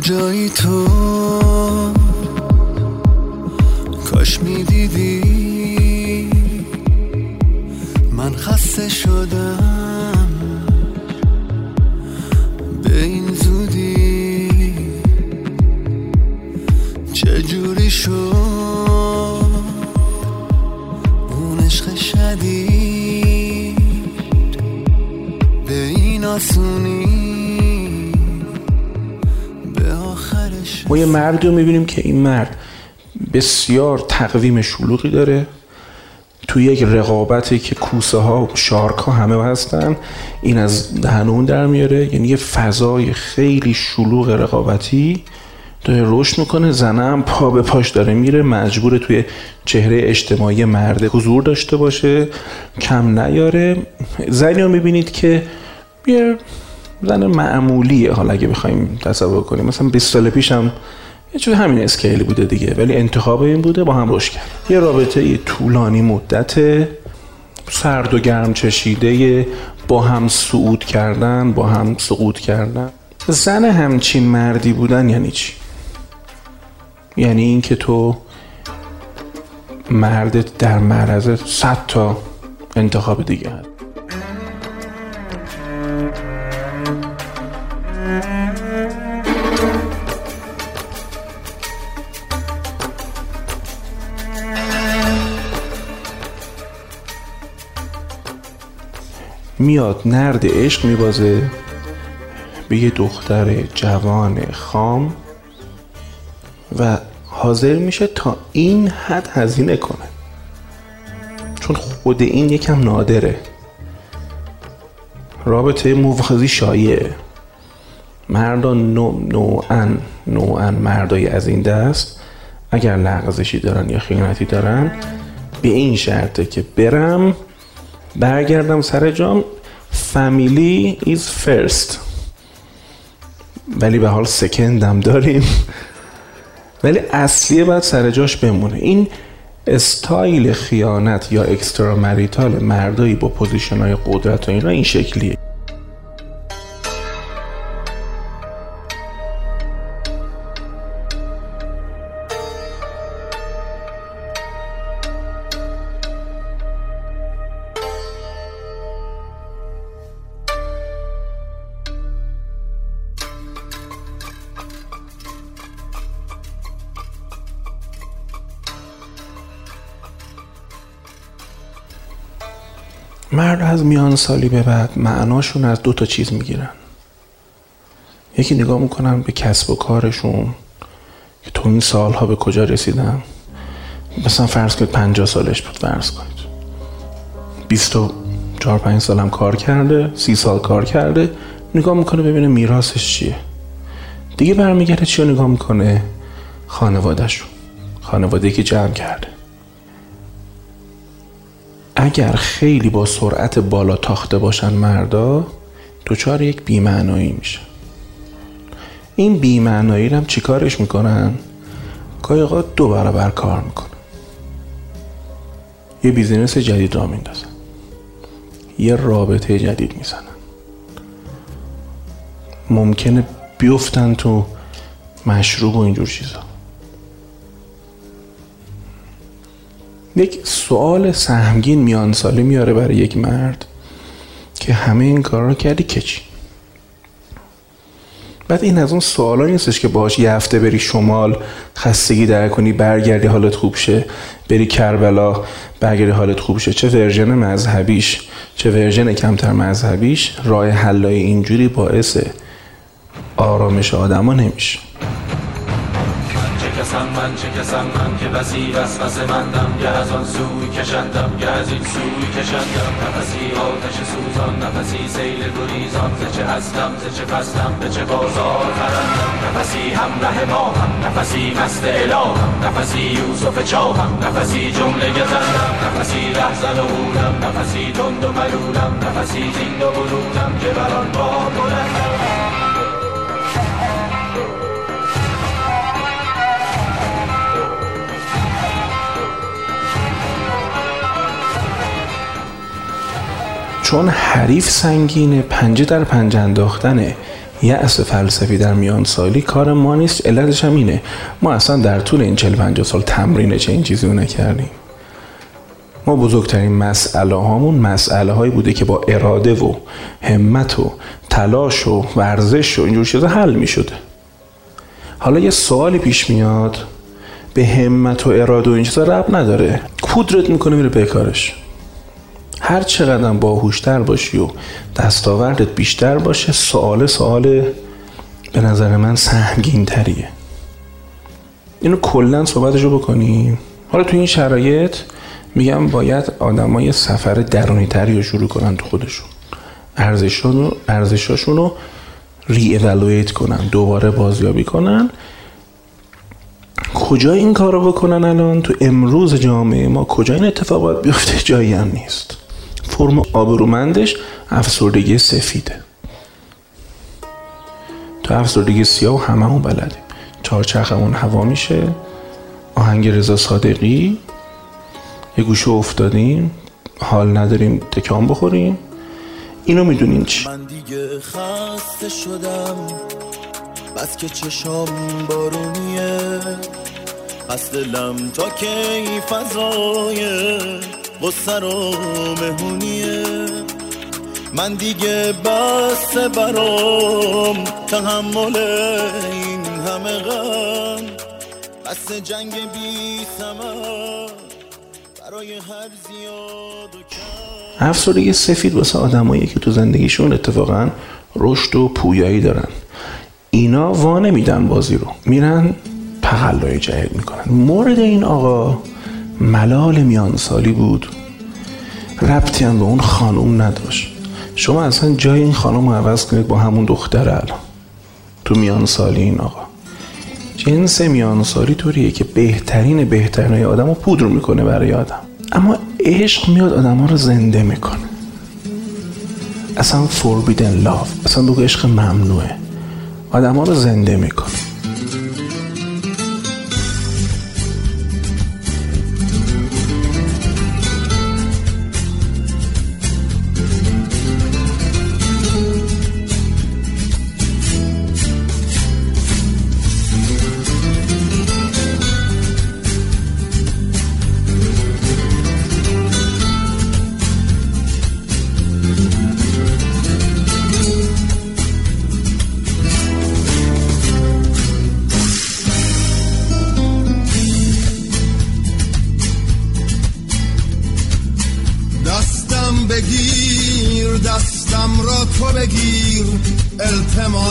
کجایی تو؟ کاش می‌دیدی. من خسته شدم. به این زودی. چجوری شد؟ اون عشق شدید. به این آسونی. ما یه مردی رو می‌بینیم که این مرد بسیار تقویم شلوغی داره. توی یک رقابتی که کوسه ها شارک ها همه هستن این از دهنون در میاره. یعنی یه فضای خیلی شلوغ رقابتی داره رشد می‌کنه. زنه هم پا به پاش داره میره مجبور توی چهره اجتماعی مرد حضور داشته باشه. کم نیاره. زنی رو می‌بینید که یه زن معمولیه. حالا اگه بخوایم تصور کنیم مثلا 20 سال پیش هم یه چیز همین اسکیلی بوده دیگه ولی انتخاب این بوده با هم رشد کرد. یه رابطه طولانی مدت سرد و گرم چشیده با هم صعود کردن با هم سقوط کردن. زن همچین مردی بودن یعنی چی؟ یعنی اینکه تو مردت در معرض صد تا انتخاب دیگه هست. میاد نرد عشق میبازه به یه دختر جوان خام و حاضر میشه تا این حد هزینه کنه. چون خود این یکم نادره. رابطه موافقی شایعه. مردان نوعا نوعا مردای از این دست اگر لغزشی دارن یا خیانتی دارن به این شرطه که برم برگردم سر جام. فامیلی ایز فرست ولی به حال second هم داریم. ولی اصلیه باید سر جاش بمونه. این استایل خیانت یا extramarital مردایی با position های قدرت و اینا این شکلیه. مرد از میان سالی به بعد معناشون از دو تا چیز می‌گیرن. یکی نگاه می‌کنن به کسب و کارشون که تو این سالها به کجا رسیدن. مثلا فرض کنید پنجاه سالش بود فرض کنید. بیست و چهار پنج سالم کار کرده سی سال کار کرده نگاه می‌کنه ببینه میراثش چیه. دیگه برمیگرده چی رو نگاه می‌کنه؟ خانوادهشون. خانواده که جمع کرده. اگر خیلی با سرعت بالا تاخته باشن مردا دچار یک بیمعنایی میشه این بیمعنایی رو هم چیکارش می‌کنن؟ گاهی آقا دو برابر کار می‌کنن. یه بیزینس جدید را میندازن. یه رابطه جدید می‌زنن. ممکنه بیفتن تو مشروب و اینجور چیزا. یک سوال سهمگین میان ساله میاره برای یک مرد که همه این کار رو کردی که چی؟ بعد این از اون سوالا نیستش که باش یه هفته بری شمال خستگی در کنی برگردی حالت خوب شه بری کربلا برگردی حالت خوب شه. چه version مذهبیش چه version کمتر مذهبیش راه حلای اینجوری باعث آرامش آدما نمیشه. کسم من چه کسم من که بسی وسوسه مندم. گه از آن سوی کشندم گه از این سوی کشندم. نفسی آتش سوزان نفسی سیل گریزان. ز چه هستم ز چه پستم به چه بازار خرندم. نفسی همره ماهم نفسی مست الهام. نفسی یوسف چاهم نفسی جمله گزندم. نفسی لحظن و بودم نفسی تند و ملولم. نفسی زین و برونم که بران با بلندم. چون حریف سنگینه پنجه در پنجه انداختنه. یأس فلسفی در میان سالی کار ما نیست علتش هم اینه. ما اصلا در طول این 40 50 سال تمرین چه این چیزی رو نکردیم. ما بزرگترین مسئله هامون مسئله هایی بوده که با اراده و همت و تلاش و ورزش و اینجور چیزا حل می شده. حالا یه سوالی پیش میاد. به همت و اراده و این چیزا رب نداره. پودرت می‌کنه میره به کارش. هر چقدر باهوشتر باشی و دستاوردت بیشتر باشه سوال سوال به نظر من سهمگین تریه اینو کلا صحبتشو بکنیم حالا تو این شرایط میگم باید آدمای سفر درونی تری رو شروع کنن تو خودشون. ارزشاشون رو ری اولویت کنن دوباره بازیابی کنن. کجا این کار رو بکنن الان؟ تو امروز جامعه ما کجا این اتفاقات بیفته؟ جایی هم نیست. فرم آبرومندش افسردگی سفیده. تو افسردگی سیاه و همه همون بلدیم. چهارچرخمون هوا میشه. آهنگ رضا صادقی. یه گوشه افتادیم. حال نداریم تکان بخوریم. اینو می‌دونین چی؟ من دیگه خسته شدم. بس که چشام بارونیه. پس دلم تا کی فضای غصه و مهونیه. من دیگه بس برام تحمل این همه غم. بس جنگ بی برای هر زیاد و کم. افسردگی سفید واسه آدمایی که تو زندگیشون اتفاقا رشد و پویایی دارن. اینا وا نمیدن بازی رو. میرن تقلای جدید می‌کنن. مورد این آقا ملال میانسالی بود. ربطی هم به اون خانوم نداشت. شما اصلا جای این خانوم رو عوض کنید با همون دختر الان. تو میانسالی این آقا. جنس میانسالی طوریه که بهترین بهترین آدم رو پودر می‌کنه برای آدم. اما عشق میاد آدم ها رو زنده می‌کنه. اصلا forbidden love اصلا بگو عشق ممنوعه. آدم ها رو زنده می‌کنه.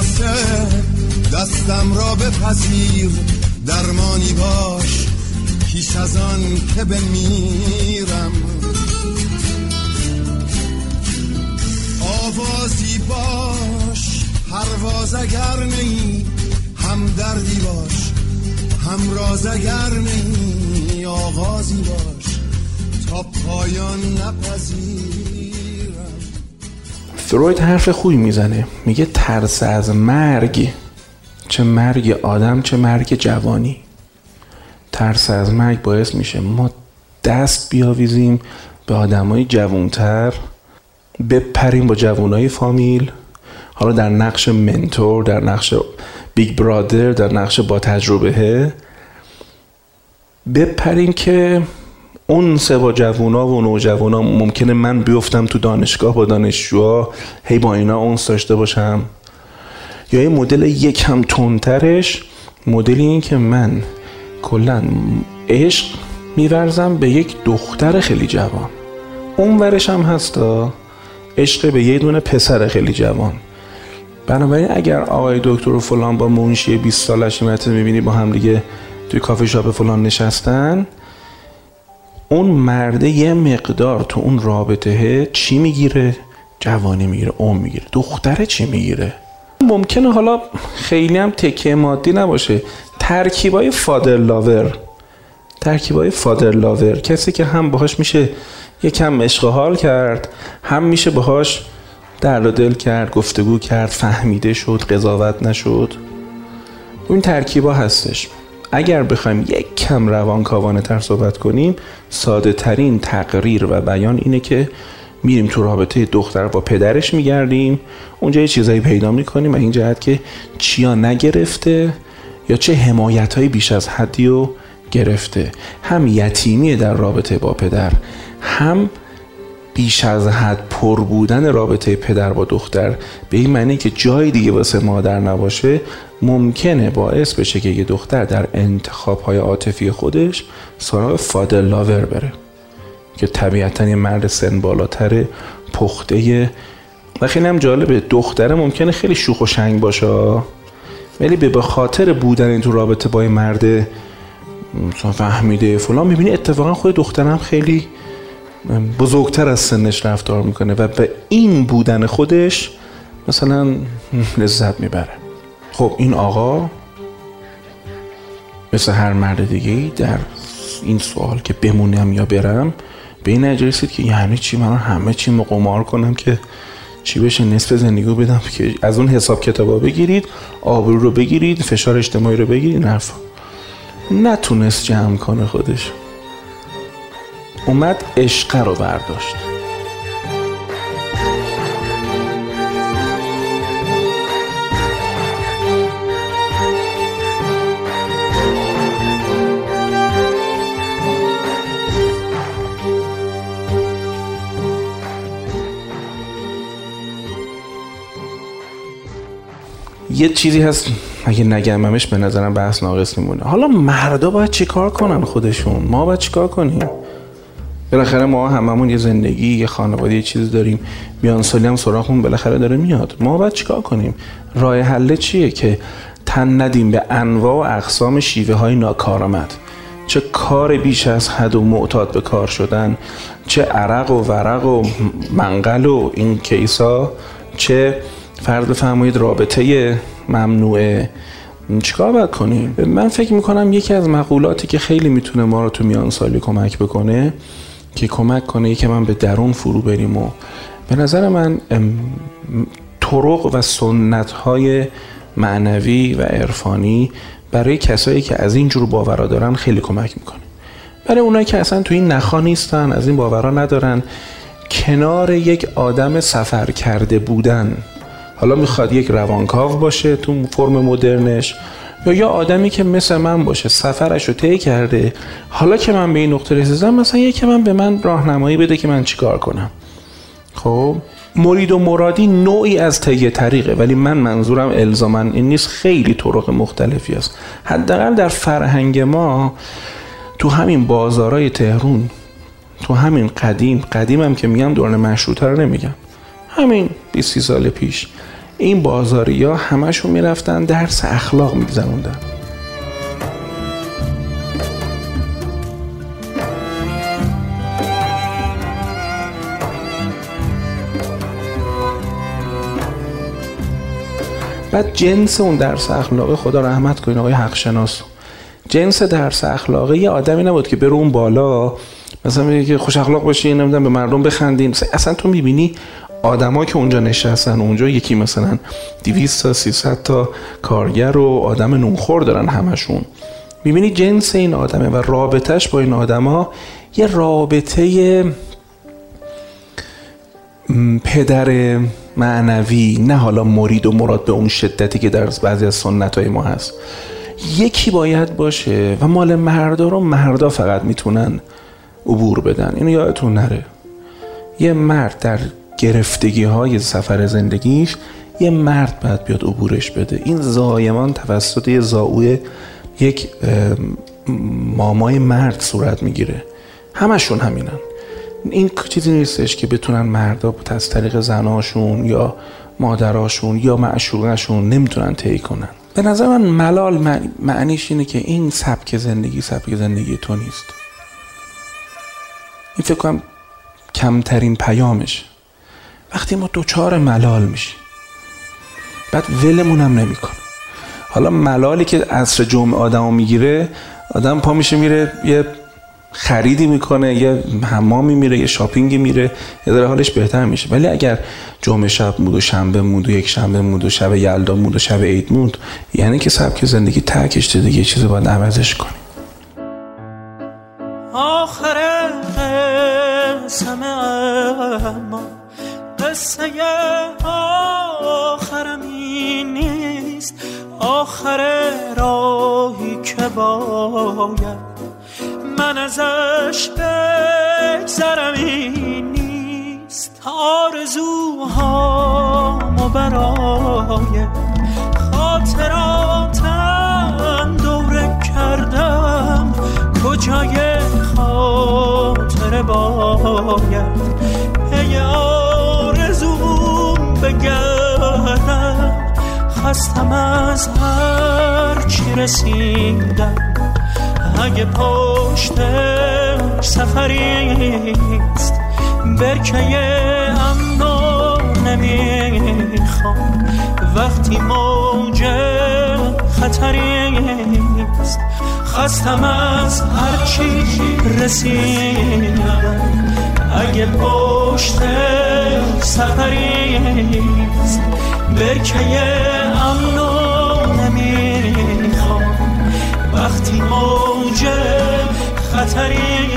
التماسه دستم را بپذیر درمانی باش. پیش از آن که بمیرم. آوازی باش پرواز اگر نی هم دردی باش. هم راز اگر نی آغازی باش. تا پایان نپذیرم فروید حرف خوبی می‌زنه. میگه ترس از مرگ. چه مرگ آدم چه مرگ جوانی. ترس از مرگ باعث میشه ما دست بیاویزیم به آدمای جوانتر بپریم با جوانای فامیل. حالا در نقش منتور در نقش بیگ برادر در نقش با تجربه. بپریم که اون سه با جوونا و نوجوانا ممکنه من بیفتم تو دانشگاه با دانشجوها هی با اینا اونس داشته باشم. یا یه مدل یک هم تندترش مدلی این که من کلا عشق میورزم به یک دختر خیلی جوان. اون ورش هم هستا عشق به یه دونه پسر خیلی جوان. بنابراین اگر آقای دکتر و فلان با منشی 20 سالش می‌بینی با هم دیگه توی کافی شاپ فلان نشستن اون مرده یه مقدار تو اون رابطه چی می‌گیره؟ جوانی می‌گیره اون می‌گیره. دختره چی می‌گیره؟ ممکنه حالا خیلی هم تکه مادی نباشه. ترکیبای فادر لاور. ترکیبای فادر لاور. کسی که هم باهاش میشه یکم عشق حال کرد هم میشه باهاش درد و دل کرد گفتگو کرد فهمیده شد قضاوت نشد. این ترکیبا هستش. اگر بخوایم یک کم روان کاوانه تر صحبت کنیم ساده ترین تقریر و بیان اینه که میریم تو رابطه دختر با پدرش میگردیم. اونجا یه چیزایی پیدا می‌کنیم و این جهت که چیا نگرفته یا چه حمایت های بیش از حدی رو گرفته. هم یتیمی در رابطه با پدر هم بیش از حد پر بودن رابطه پدر با دختر به این معنی که جای دیگه واسه مادر نباشه ممکنه باعث بشه که یه دختر در انتخاب های عاطفی خودش سراغ فادر لاور بره که طبیعتا یه مرد سن بالاتر پخته و خیلی هم جالبه دختره ممکنه خیلی شوخ و شنگ باشه ولی به خاطر بودن این تو رابطه با مرد فهمیده فلان می‌بینی اتفاقا خود دخترم خیلی بزرگتر از سنش رفتار می‌کنه و به این بودن خودش مثلا لذت می‌بره. خب این آقا مثل هر مرد دیگه در این سوال که بمونم یا برم به این رسید که یعنی چی؟ من همه چی قمار کنم که چی بشه؟ نصف زندگی بدم که از اون حساب کتابا بگیرید آبرو رو بگیرید فشار اجتماعی رو بگیرید نرفا نتونست جمع کنه خودش. اومد عشقه رو برداشت. یه چیزی هست اگه نگممش به نظرم بحث ناقص میمونه. حالا مردا باید چیکار کنن خودشون؟ ما باید چیکار کنیم؟ بالاخره ما هممون یه زندگی یه خانواده یه چیز داریم. میان سالی هم سراغمون بالاخره داره میاد. ما باید چیکار کنیم؟ راه حل چیه که تن ندیم به انواع و اقسام شیوه های ناکارآمد؟ چه کار بیش از حد و معتاد به کار شدن چه عرق و ورق و منقل و این کیسا چه فرض بفرمایید رابطه ممنوعه چیکار باید کنیم؟ من فکر می‌کنم یکی از مقولاتی که خیلی می‌تونه ما رو تو میان سالی کمک بکنه که کمک کنه که من به درون فرو بریم و به نظر من طرق و سنت های معنوی و عرفانی برای کسایی که از این جور باورا دارن خیلی کمک می‌کنه. برای اونایی که اصلا تو این نخا نیستن از این باورا ندارن کنار یک آدم سفر کرده بودن حالا می‌خواد یک روانکاو باشه تو فرم مدرنش یا یا آدمی که مثل من باشه سفرش رو طی کرده حالا که من به این نقطه رسیدم مثلا یکی من به من راهنمایی بده که من چیکار کنم. خب؟ مرید و مرادی نوعی از طی طریقه ولی من منظورم الزاما این نیست خیلی طرق مختلفی است. حداقل در فرهنگ ما تو همین بازارای تهرون تو همین قدیم قدیمم که میگم دوران مشروطه رو نمیگم. همین 20 سال پیش. این بازاری ها همشون می‌رفتن درس اخلاق میگذروندن. بعد جنس اون درس اخلاقی خدا رحمت کنین آقای حق شناس جنس درس اخلاقی یه آدمی نبود که بره اون بالا مثلا میگه که خوش اخلاق باشی نمی‌دونم به مردم بخندین. اصلا تو می‌بینی آدمایی که اونجا نشستن اونجا یکی مثلا 200 تا 300 تا کارگر و آدم نونخور دارن همشون. می‌بینی جنس این آدمه و رابطهش با این آدما یه رابطه پدر معنوی نه حالا مرید و مراد به اون شدتی که در بعضی از سنت های ما هست. یکی باید باشه و مال مردا رو مردا فقط می‌تونن عبور بدن. اینو یادتون نره. یه مرد در گرفتگی های سفر زندگیش یه مرد باید بیاد عبورش بده. این زایمان توسط یه زاوی یک مامای مرد صورت می‌گیره. همشون همینن. این چیزی نیستش که بتونن مردا از طریق زناشون یا مادراشون یا معشوقشون نمی‌تونن طی کنن. به نظر من ملال معنیش اینه که این سبک زندگی سبک زندگی تو نیست. این فکر کنم کمترین پیامش. وقتی ما دوچار ملال میشیم. بعد ولمون هم نمی‌کنه. حالا ملالی که عصر جمعه آدم می‌گیره آدم پا میشه میره یه خریدی می‌کنه یه حمامی میره یه شاپینگی میره یه داره حالش بهتر میشه. ولی اگر جمعه شب مود و شنبه مود و یک شنبه مود و شب یلدا مود و شب عید مود یعنی که سبک زندگی ترکش دیگه چیزی باید عوضش کنی. باید من ازش بگذرم این نیست آرزوهامو برای خاطراتم دوره کردم. کجای خاطر باید؟ پی آرزوم بگردم. خستم از چی رسیدم. اگه پشت سفریست برکه امنو نمی‌خوام. وقتی موج خطریست خستم از هرچی رسیدم. اگه پشت سفریست برکه امنو وقتی موجه خطری